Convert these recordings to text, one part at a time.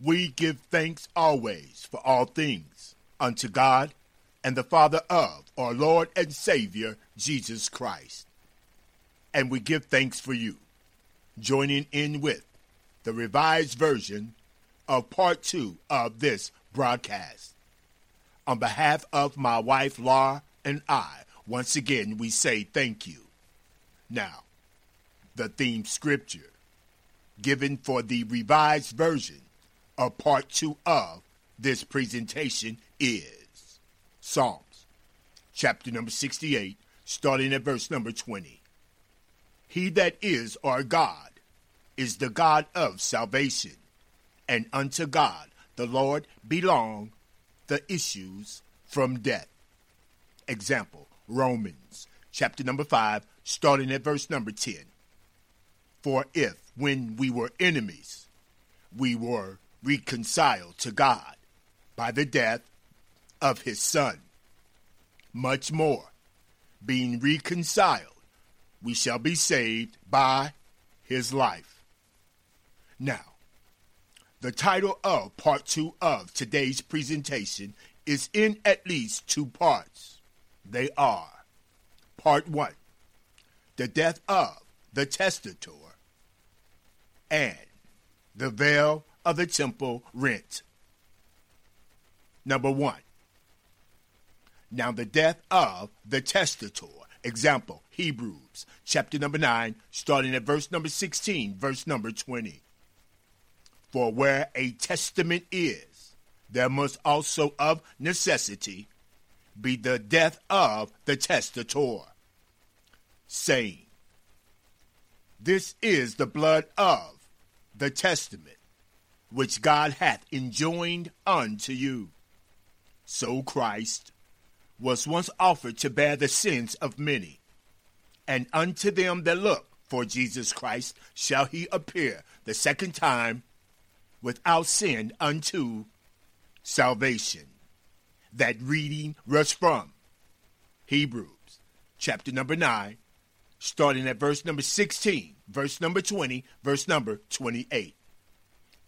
we give thanks always for all things unto God and the Father of our Lord and Savior Jesus Christ. And we give thanks for you, joining in with the revised version of part two of this broadcast. On behalf of my wife Laura and I, once again we say thank you. Now, the theme scripture given for the revised version of part two of this presentation is Psalms, chapter number 68, starting at verse number 20. He that is our God is the God of salvation, and unto God the Lord belong the issues from death. Example, Romans, chapter number 5, starting at verse number 10. For if, when we were enemies, we were reconciled to God by the death of his Son, much more, being reconciled, we shall be saved by his life. Now, the title of part two of today's presentation is in at least two parts. They are Part one The death of the testator, and the veil of the temple rent. Number one. Now the death of the testator. Example, Hebrews chapter number 9, starting at verse number 16, verse number 20. For where a testament is, there must also of necessity be the death of the testator, saying, This is the blood of the testament which God hath enjoined unto you. So Christ was once offered to bear the sins of many, and unto them that look for Jesus Christ shall he appear the second time without sin unto salvation. That reading was from Hebrews chapter number 9, starting at verse number 16, verse number 20, verse number 28.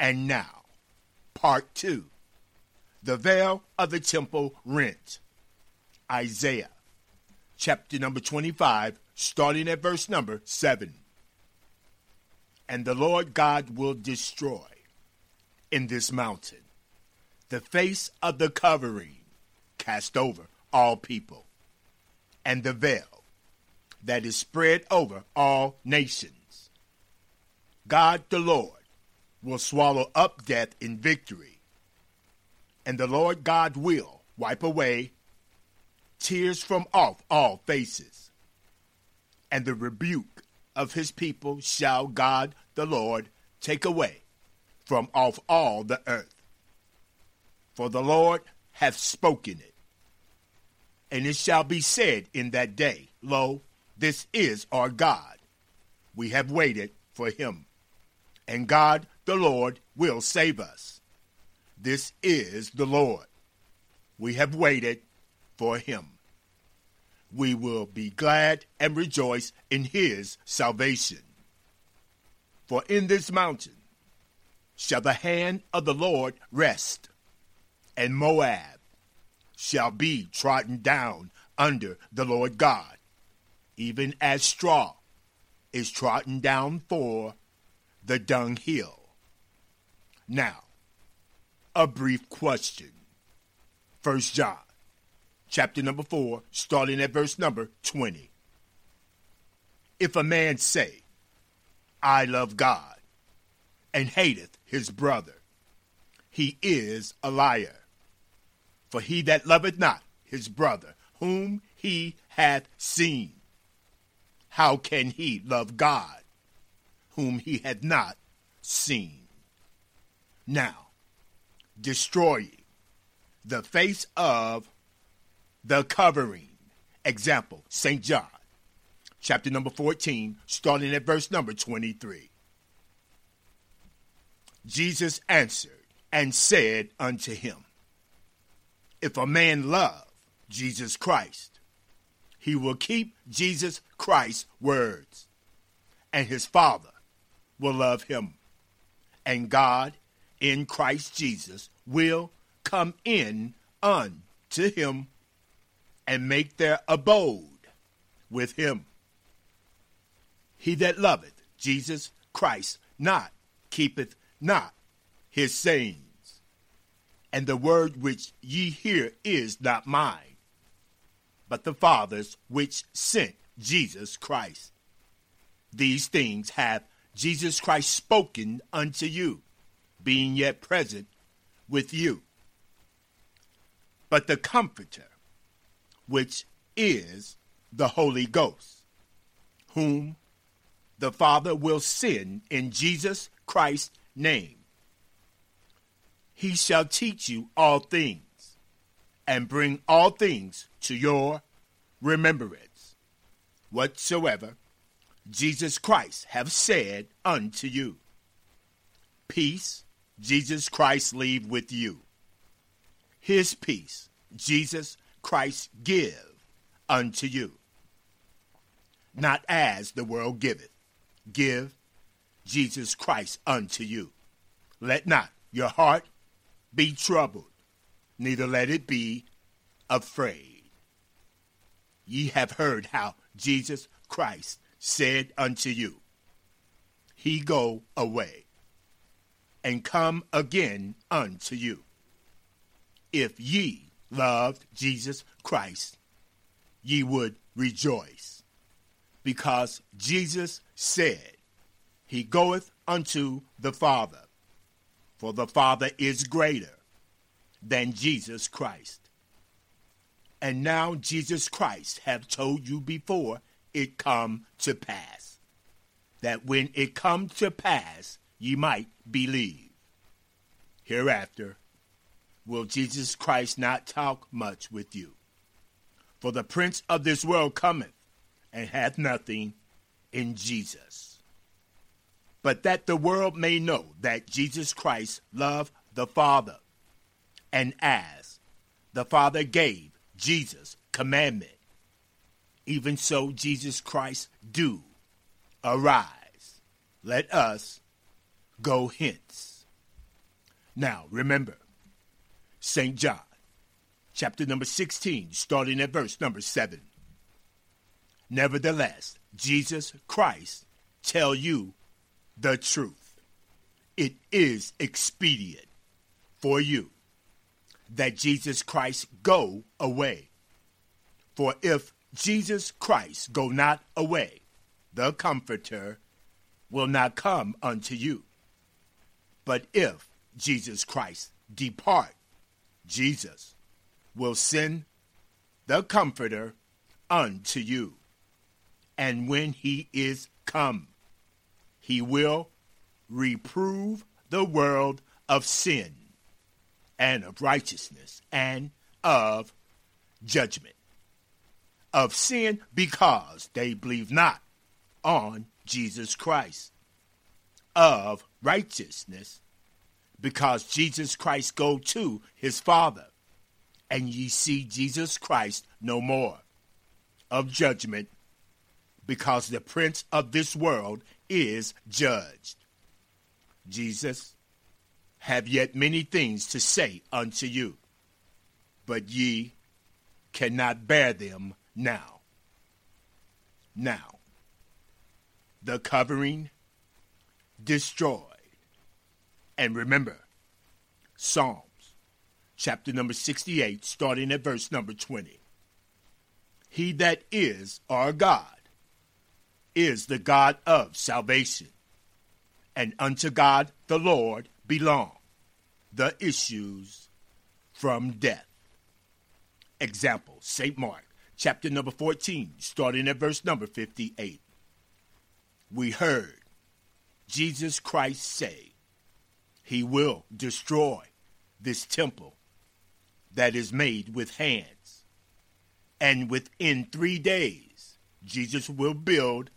And now, part 2 The Veil of the Temple Rent. Isaiah chapter number 25, starting at verse number 7. And the Lord God will destroy in this mountain the face of the covering cast over all people, and the veil that is spread over all nations. God the Lord will swallow up death in victory, and the Lord God will wipe away tears from off all faces, and the rebuke of his people shall God the Lord take away from off all the earth. For the Lord hath spoken it. And it shall be said in that day, Lo, this is our God. We have waited for him. And God the Lord will save us. This is the Lord. We have waited for him. We will be glad and rejoice in his salvation. For in this mountain shall the hand of the Lord rest, and Moab shall be trodden down under the Lord God, even as straw is trodden down for the dunghill. Now, a brief question. First John, chapter number 4, starting at verse number 20. If a man say, I love God, and hateth his brother, he is a liar. For he that loveth not his brother, whom he hath seen, how can he love God, whom he hath not seen? Now, destroying the face of the covering. Example, St. John, chapter number 14, starting at verse number 23. Jesus answered and said unto him, if a man love Jesus Christ, he will keep Jesus Christ's words, and his Father will love him. And God in Christ Jesus will come in unto him and make their abode with him. He that loveth Jesus Christ not keepeth not his sayings, and the word which ye hear is not mine, but the Father's which sent Jesus Christ. These things hath Jesus Christ spoken unto you, being yet present with you. But the Comforter, which is the Holy Ghost, whom the Father will send in Jesus Christ's name. He shall teach you all things and bring all things to your remembrance, whatsoever Jesus Christ have said unto you. Peace Jesus Christ leave with you. His peace Jesus Christ give unto you. Not as the world giveth give Jesus Christ unto you. Let not your heart be troubled, neither let it be afraid. Ye have heard how Jesus Christ said unto you, He go away and come again unto you. If ye loved Jesus Christ, ye would rejoice, because Jesus said, He goeth unto the Father, for the Father is greater than Jesus Christ. And now Jesus Christ have told you before it come to pass, that when it come to pass, ye might believe. Hereafter will Jesus Christ not talk much with you. For the prince of this world cometh, and hath nothing in Jesus. But that the world may know that Jesus Christ loved the Father, and as the Father gave Jesus commandment, even so Jesus Christ do arise. Let us go hence. Now remember, St. John, chapter number 16, starting at verse number 7. Nevertheless, Jesus Christ tell you the truth. It is expedient for you that Jesus Christ go away. For if Jesus Christ go not away, the Comforter will not come unto you. But if Jesus Christ depart, Jesus will send the Comforter unto you. And when he is come, he will reprove the world of sin and of righteousness and of judgment. Of sin because they believe not on Jesus Christ. Of righteousness because Jesus Christ go to his Father, and ye see Jesus Christ no more. Of judgment because the prince of this world is judged. Jesus, have yet many things to say unto you, but ye cannot bear them now. Now, the covering destroyed. And remember, Psalms chapter number 68, starting at verse number 20. He that is our God is the God of salvation, and unto God the Lord belong the issues from death. Example, St. Mark, chapter number 14, starting at verse number 58. We heard Jesus Christ say, He will destroy this temple that is made with hands, and within three days, Jesus will build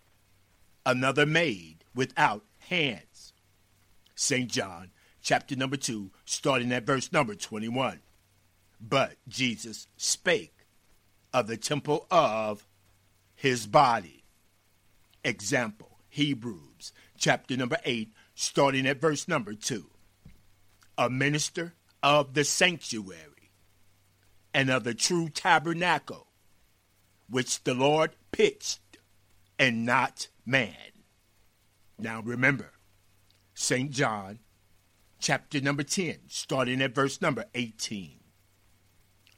another made without hands. St. John chapter number 2, starting at verse number 21. But Jesus spake of the temple of his body. Example, Hebrews chapter number 8, starting at verse number 2. A minister of the sanctuary and of the true tabernacle, which the Lord pitched, and not man. Now remember, St. John, chapter number 10, starting at verse number 18.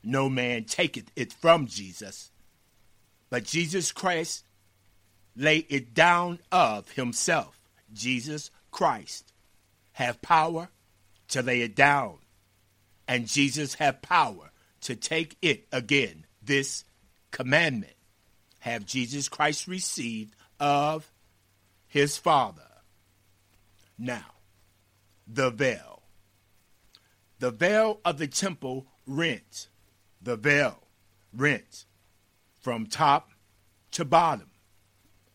No man taketh it from Jesus, but Jesus Christ lay it down of himself. Jesus Christ have power to lay it down, and Jesus have power to take it again. This commandment have Jesus Christ received of his Father. Now, the veil. The veil of the temple rent. The veil rent from top to bottom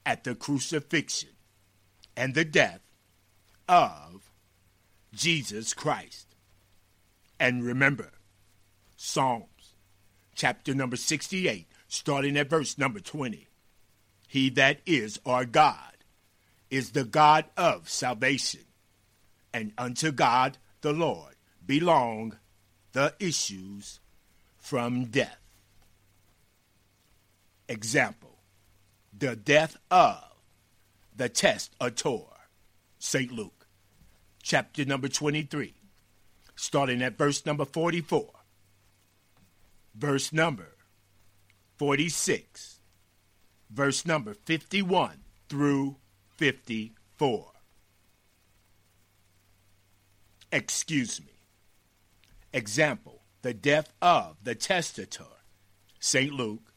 at the crucifixion and the death of Jesus Christ. And remember, Psalms chapter number 68, starting at verse number 20. He that is our God is the God of salvation, and unto God the Lord belong the issues from death. Example the death of the testator, St. Luke, chapter number 23, starting at verse number 44, verse number 46, verse number 51 through 54. Excuse me. Example the death of the testator, St. Luke,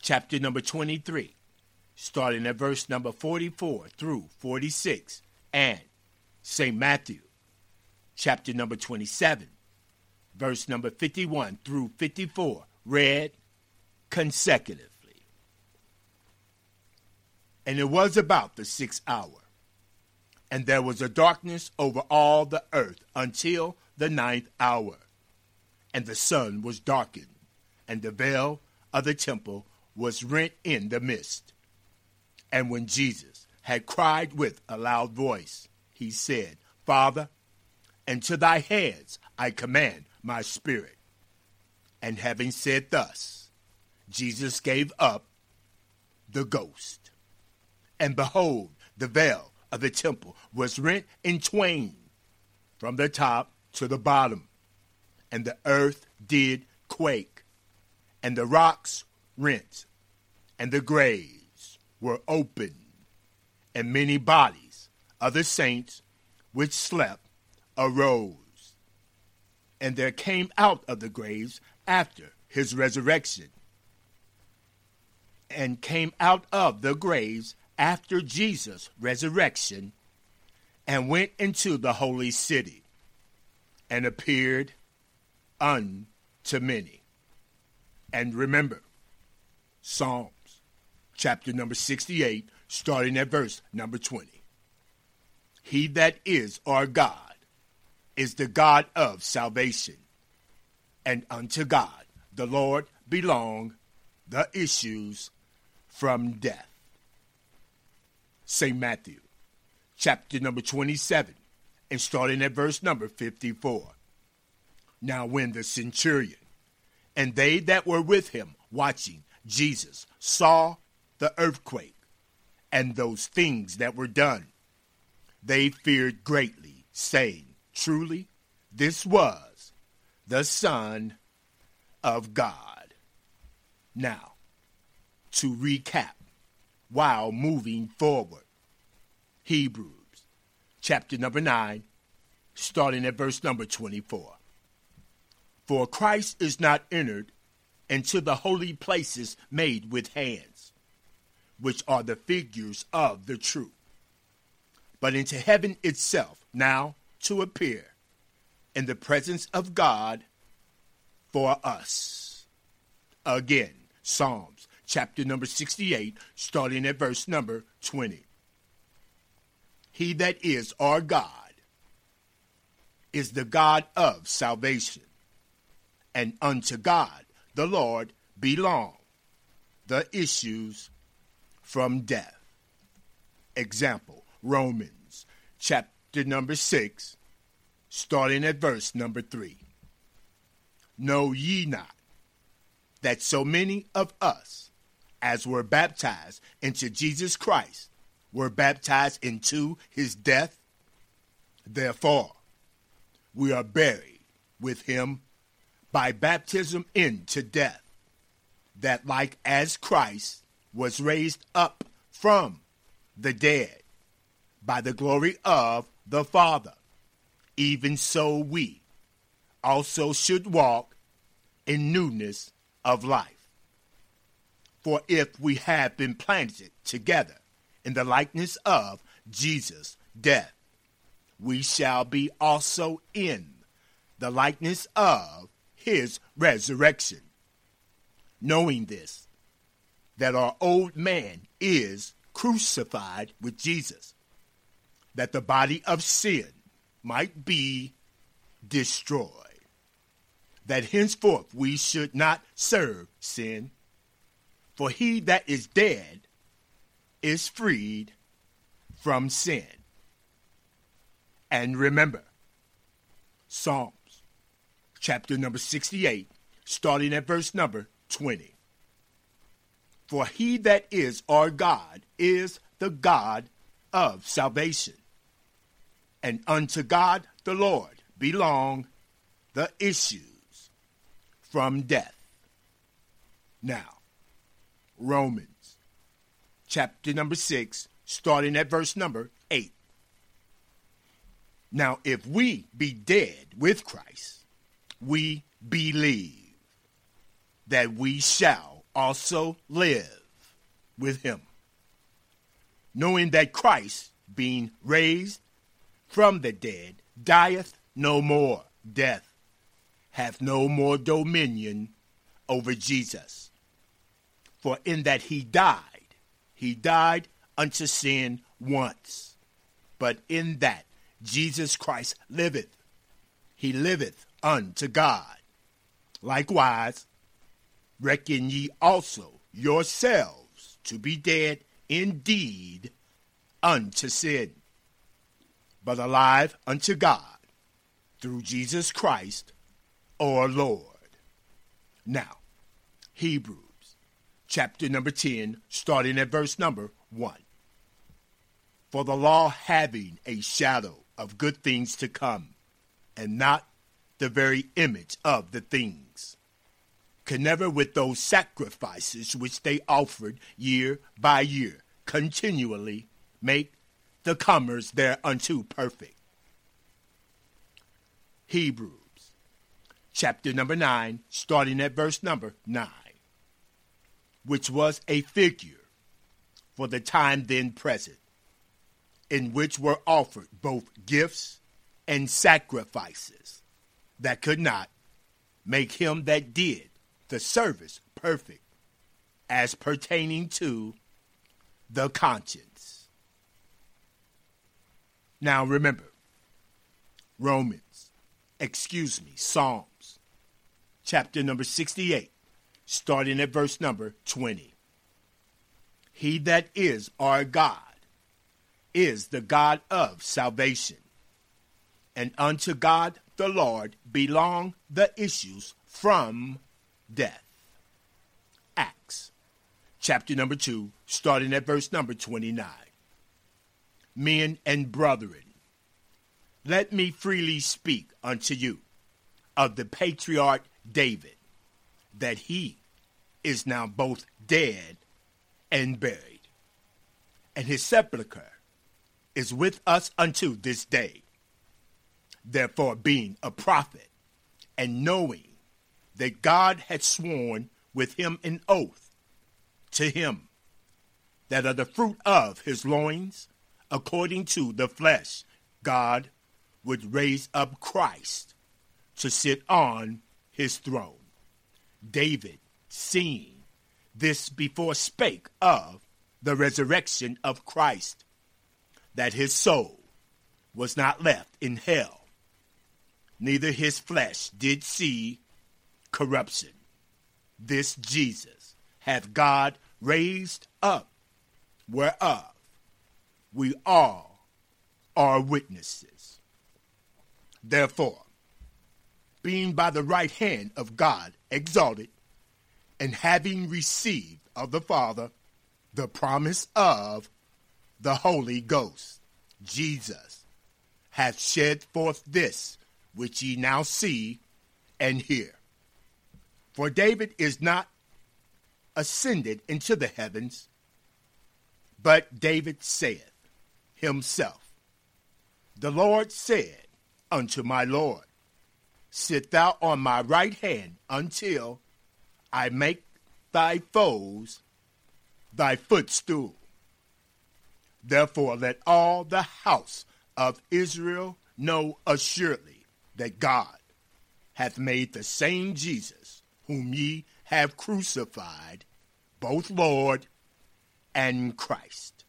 chapter number 23, starting at verse number 44 through 46, and St. Matthew, chapter number 27, verse number 51 through 54, read consecutively. And it was about the sixth hour, and there was a darkness over all the earth until the ninth hour and the sun was darkened, and the veil of the temple was rent in the midst. And when Jesus had cried with a loud voice, he said, Father, into thy hands I command my spirit. And having said thus, Jesus gave up the ghost. And behold, the veil of the temple was rent in twain from the top to the bottom and the earth did quake, and the rocks rent, and the graves were opened, and many bodies of the saints which slept arose. And there came out of the graves after his resurrection, and came out of the graves after Jesus' resurrection, and went into the holy city, and appeared unto many. And remember, Psalms chapter number 68, starting at verse number 20. He that is our God is the God of salvation, and unto God the Lord belong the issues from death. St. Matthew chapter number 27, and starting at verse number 54. Now, when the centurion and they that were with him watching Jesus saw the earthquake and those things that were done, they feared greatly, saying, Truly, this was the Son of God. Now, to recap, while moving forward, Hebrews chapter number 9, starting at verse number 24. For Christ is not entered into the holy places made with hands, which are the figures of the truth, but into heaven itself, now to appear in the presence of God for us. Again, Psalms chapter number 68, starting at verse number 20. He that is our God is the God of salvation and unto God the Lord belong the issues from death. Example Romans chapter number 6, starting at verse number 3. Know ye not that so many of us as were baptized into Jesus Christ were baptized into his death? Therefore, we are buried with him by baptism into death, that like as Christ was raised up from the dead by the glory of the Father, even so we also should walk in newness of life. For if we have been planted together in the likeness of Jesus' death, we shall be also in the likeness of his resurrection. Knowing this, that our old man is crucified with Jesus, that the body of sin might be destroyed, that henceforth we should not serve sin. For he that is dead is freed from sin. And remember, Psalms chapter number 68, starting at verse number 20. For he that is our God is the God of salvation. And unto God the Lord belong the issues from death. Now, Romans chapter number 6, starting at verse number 8. Now, if we be dead with Christ, we believe that we shall also live with him, knowing that Christ, being raised from the dead, dieth no more. Death hath no more dominion over Jesus. For in that he died, he died unto sin once, but in that Jesus Christ liveth, he liveth unto God. Likewise, reckon ye also yourselves to be dead indeed unto sin, but alive unto God through Jesus Christ our Lord. Now, Hebrews chapter number 10, starting at verse number 1. For the law having a shadow of good things to come, and not the very image of the things, can never with those sacrifices which they offered year by year continually make the comers thereunto perfect. Hebrews chapter number 9, starting at verse number 9 which was a figure for the time then present, in which were offered both gifts and sacrifices that could not make him that did the service perfect as pertaining to the conscience. Now remember, Romans, excuse me, Psalms, chapter number 68, starting at verse number 20. He that is our God is the God of salvation, and unto God the Lord belong the issues from death. Acts chapter number 2, starting at verse number 29. Men and brethren, let me freely speak unto you of the patriarch David, that he is now both dead and buried. And his sepulchre is with us unto this day. Therefore, being a prophet, and knowing that God had sworn with him an oath to him that of the fruit of his loins, according to the flesh, God would raise up Christ to sit on his throne. David seeing this before spake of the resurrection of Christ, that his soul was not left in hell, neither his flesh did see corruption. This Jesus hath God raised up, whereof we all are witnesses. Therefore, being by the right hand of God exalted, and having received of the Father the promise of the Holy Ghost, Jesus hath shed forth this which ye now see and hear. For David is not ascended into the heavens, but David saith himself, The Lord said unto my Lord, Sit thou on my right hand until I make thy foes thy footstool. Therefore, let all the house of Israel know assuredly that God hath made the same Jesus, whom ye have crucified, both Lord and Christ.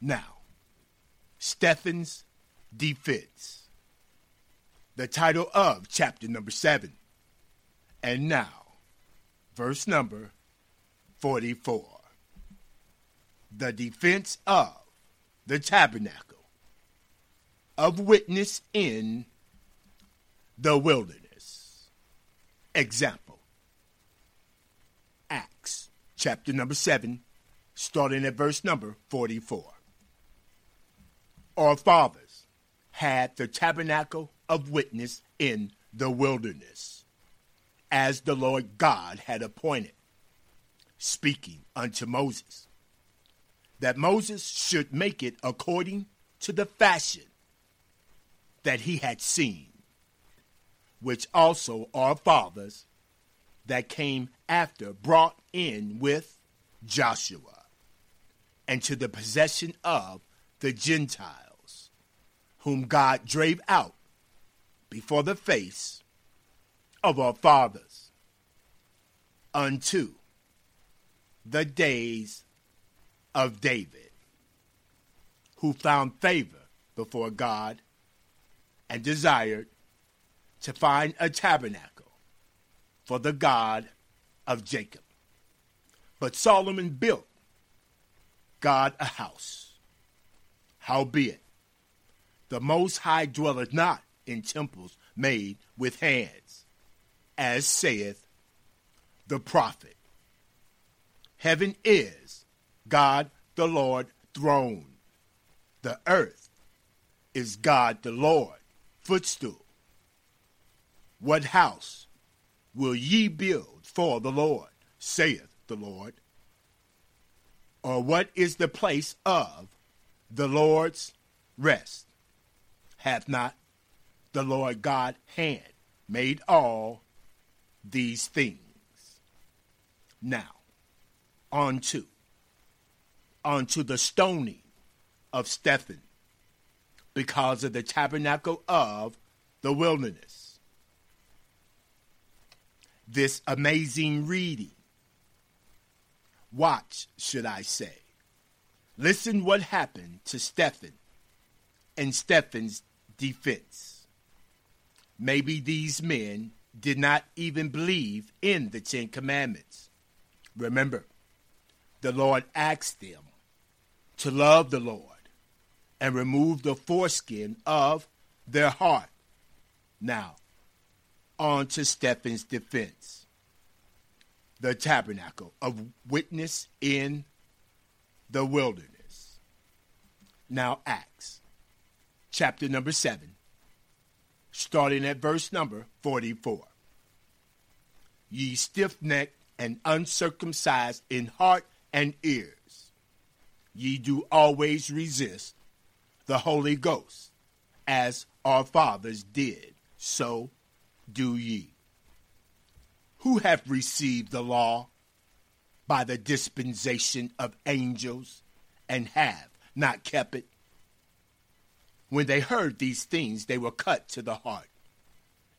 Now, Stephen's defense. The title of chapter number 7. And now, verse number 44. The defense of the tabernacle of witness in the wilderness. Example Acts chapter number 7, starting at verse number 44. Our fathers had the tabernacle of witness in the wilderness, as the Lord God had appointed, speaking unto Moses, that Moses should make it according to the fashion that he had seen, which also our fathers that came after brought in with Joshua, and to the possession of the Gentiles, whom God drave out before the face of our fathers, unto the days of David, who found favor before God and desired to find a tabernacle for the God of Jacob. But Solomon built God a house. Howbeit, the Most High dwelleth not in temples made with hands, as saith the prophet. Heaven is God the Lord throne. The earth is God the Lord footstool. What house will ye build for the Lord, saith the Lord? Or what is the place of the Lord's rest? Hath not the Lord God hand made all these things? Now, on to, on to the stoning of Stephen because of the tabernacle of the wilderness. This amazing reading. Watch, should I say. Listen what happened to Stephen and Stephen's defense. Maybe these men did not even believe in the Ten Commandments. Remember, the Lord asked them to love the Lord and remove the foreskin of their heart. Now, on to Stephen's defense. The tabernacle of witness in the wilderness. Now, Acts chapter number 7, starting at verse number 44. Ye stiff necked and uncircumcised in heart and ears, ye do always resist the Holy Ghost, as our fathers did, so do ye. Who have received the law by the dispensation of angels and have not kept it? When they heard these things, they were cut to the heart,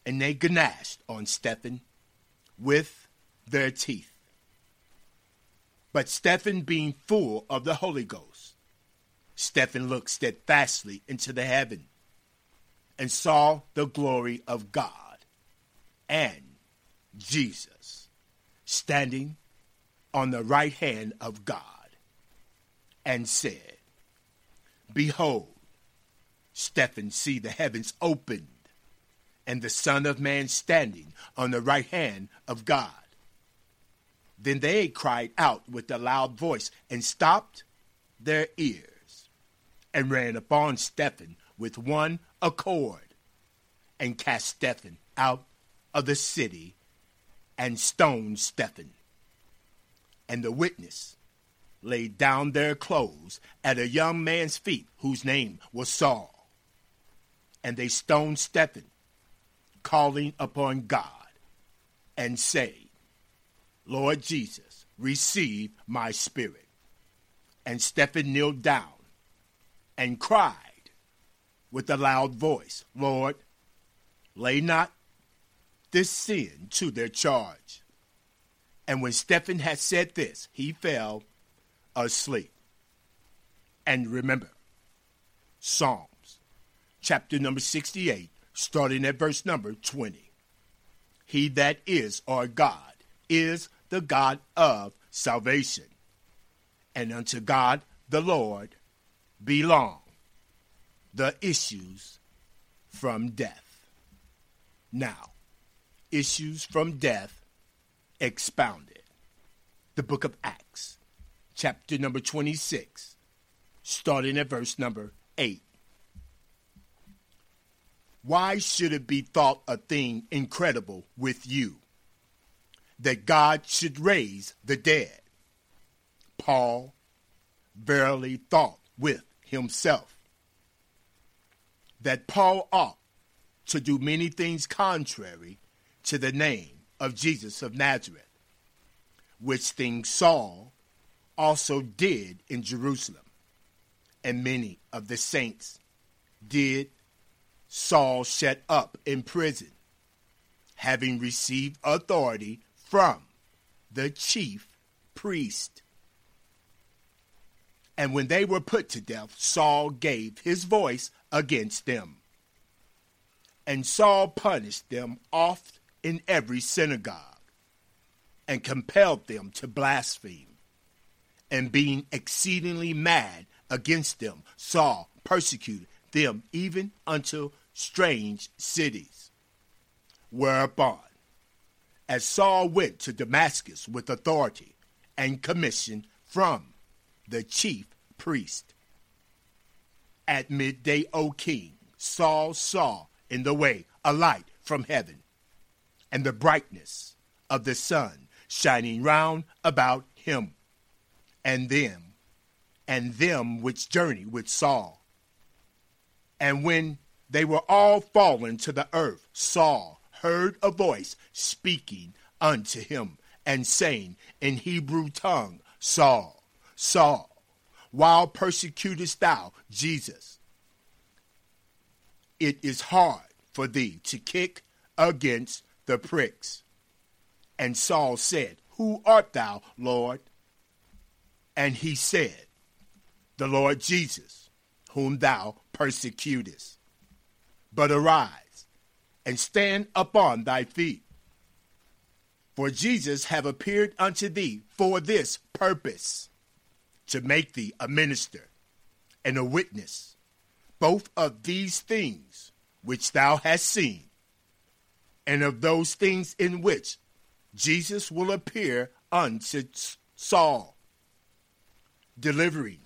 and they gnashed on Stephen with their teeth. But Stephen, being full of the Holy Ghost, Stephen looked steadfastly into the heaven and saw the glory of God and Jesus standing on the right hand of God and said, Behold, Stephen see the heavens opened and the Son of Man standing on the right hand of God. Then they cried out with a loud voice and stopped their ears and ran upon Stephen with one accord and cast Stephen out of the city and stoned Stephen. And the witness laid down their clothes at a young man's feet whose name was Saul. And they stoned Stephen, calling upon God, and saying, Lord Jesus, receive my spirit. And Stephen kneeled down and cried with a loud voice, Lord, lay not this sin to their charge. And when Stephen had said this, he fell asleep. And remember, Psalms, chapter number 68, starting at verse number 20. He that is our God is the God of salvation. And unto God the Lord belong the issues from death. Now, issues from death expounded. The book of Acts, chapter number 26, starting at verse number 8. Why should it be thought a thing incredible with you that God should raise the dead? Paul verily thought with himself that Paul ought to do many things contrary to the name of Jesus of Nazareth, which things Saul also did in Jerusalem, and many of the saints did Saul shut up in prison, having received authority from the chief priest. And when they were put to death, Saul gave his voice against them. And Saul punished them oft in every synagogue and compelled them to blaspheme. And being exceedingly mad against them, Saul persecuted them even unto strange cities. Whereupon, as Saul went to Damascus with authority and commission from the chief priest, at midday, O king, Saul saw in the way a light from heaven and the brightness of the sun shining round about him, and them, and them which journey with Saul. And when they were all fallen to the earth, Saul heard a voice speaking unto him, and saying in Hebrew tongue, Saul, Saul, why persecutest thou Jesus? It is hard for thee to kick against the pricks. And Saul said, Who art thou, Lord? And he said, The Lord Jesus, whom thou persecutest. But arise and stand upon thy feet. For Jesus have appeared unto thee for this purpose, to make thee a minister and a witness, both of these things which thou hast seen and of those things in which Jesus will appear unto Saul, delivering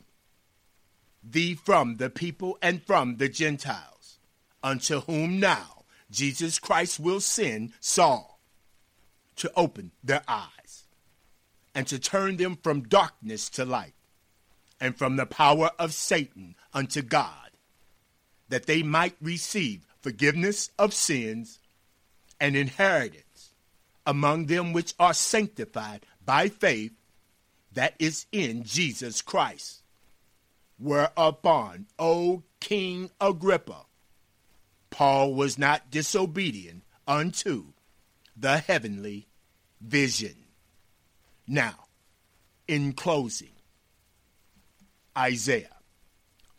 thee from the people and from the Gentiles, unto whom now Jesus Christ will send Saul to open their eyes and to turn them from darkness to light and from the power of Satan unto God, that they might receive forgiveness of sins and inheritance among them which are sanctified by faith that is in Jesus Christ. Whereupon, O King Agrippa, Paul was not disobedient unto the heavenly vision. Now, in closing, Isaiah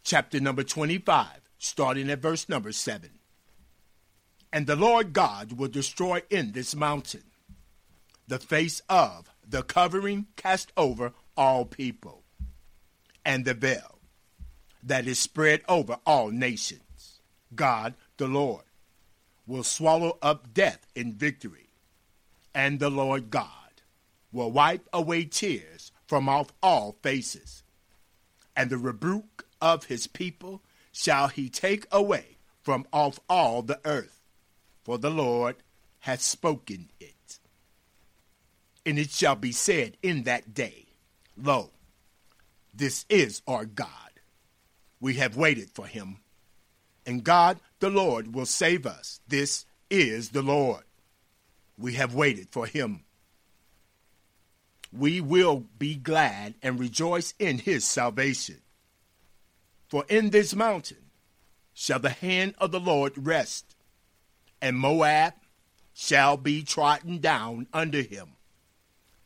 chapter number 25, starting at verse number 7 and the Lord God will destroy in this mountain the face of the covering cast over all people, and the veil that is spread over all nations. God the Lord will swallow up death in victory, and the Lord God will wipe away tears from off all faces, and the rebuke of his people shall he take away from off all the earth, for the Lord hath spoken it. And it shall be said in that day, Lo, this is our God. We have waited for him. And God the Lord will save us. This is the Lord. We have waited for him. We will be glad and rejoice in his salvation. For in this mountain shall the hand of the Lord rest, and Moab shall be trodden down under him,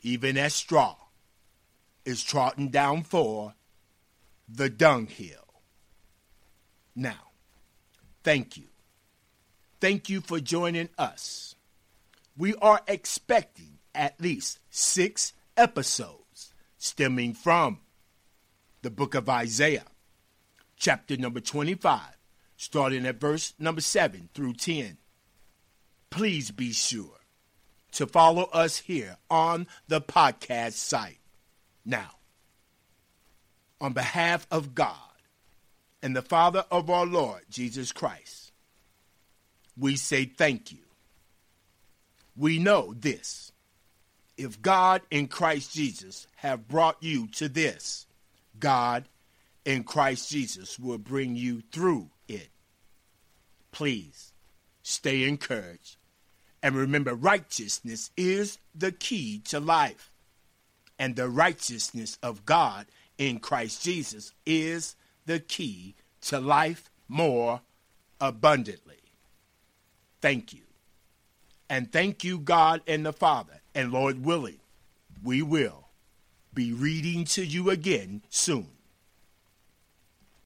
even as straw is trodden down for the dunghill. Now, thank you. Thank you for joining us. We are expecting at least six episodes stemming from the book of Isaiah, chapter number 25, starting at verse number 7 through 10. Please be sure to follow us here on the podcast site. Now, on behalf of God and the Father of our Lord Jesus Christ, we say thank you. We know this. If God in Christ Jesus have brought you to this, God in Christ Jesus will bring you through it. Please stay encouraged and remember righteousness is the key to life and the righteousness of God in Christ Jesus is the key to life more abundantly. Thank you. And thank you, God and the Father, and Lord willing, we will be reading to you again soon.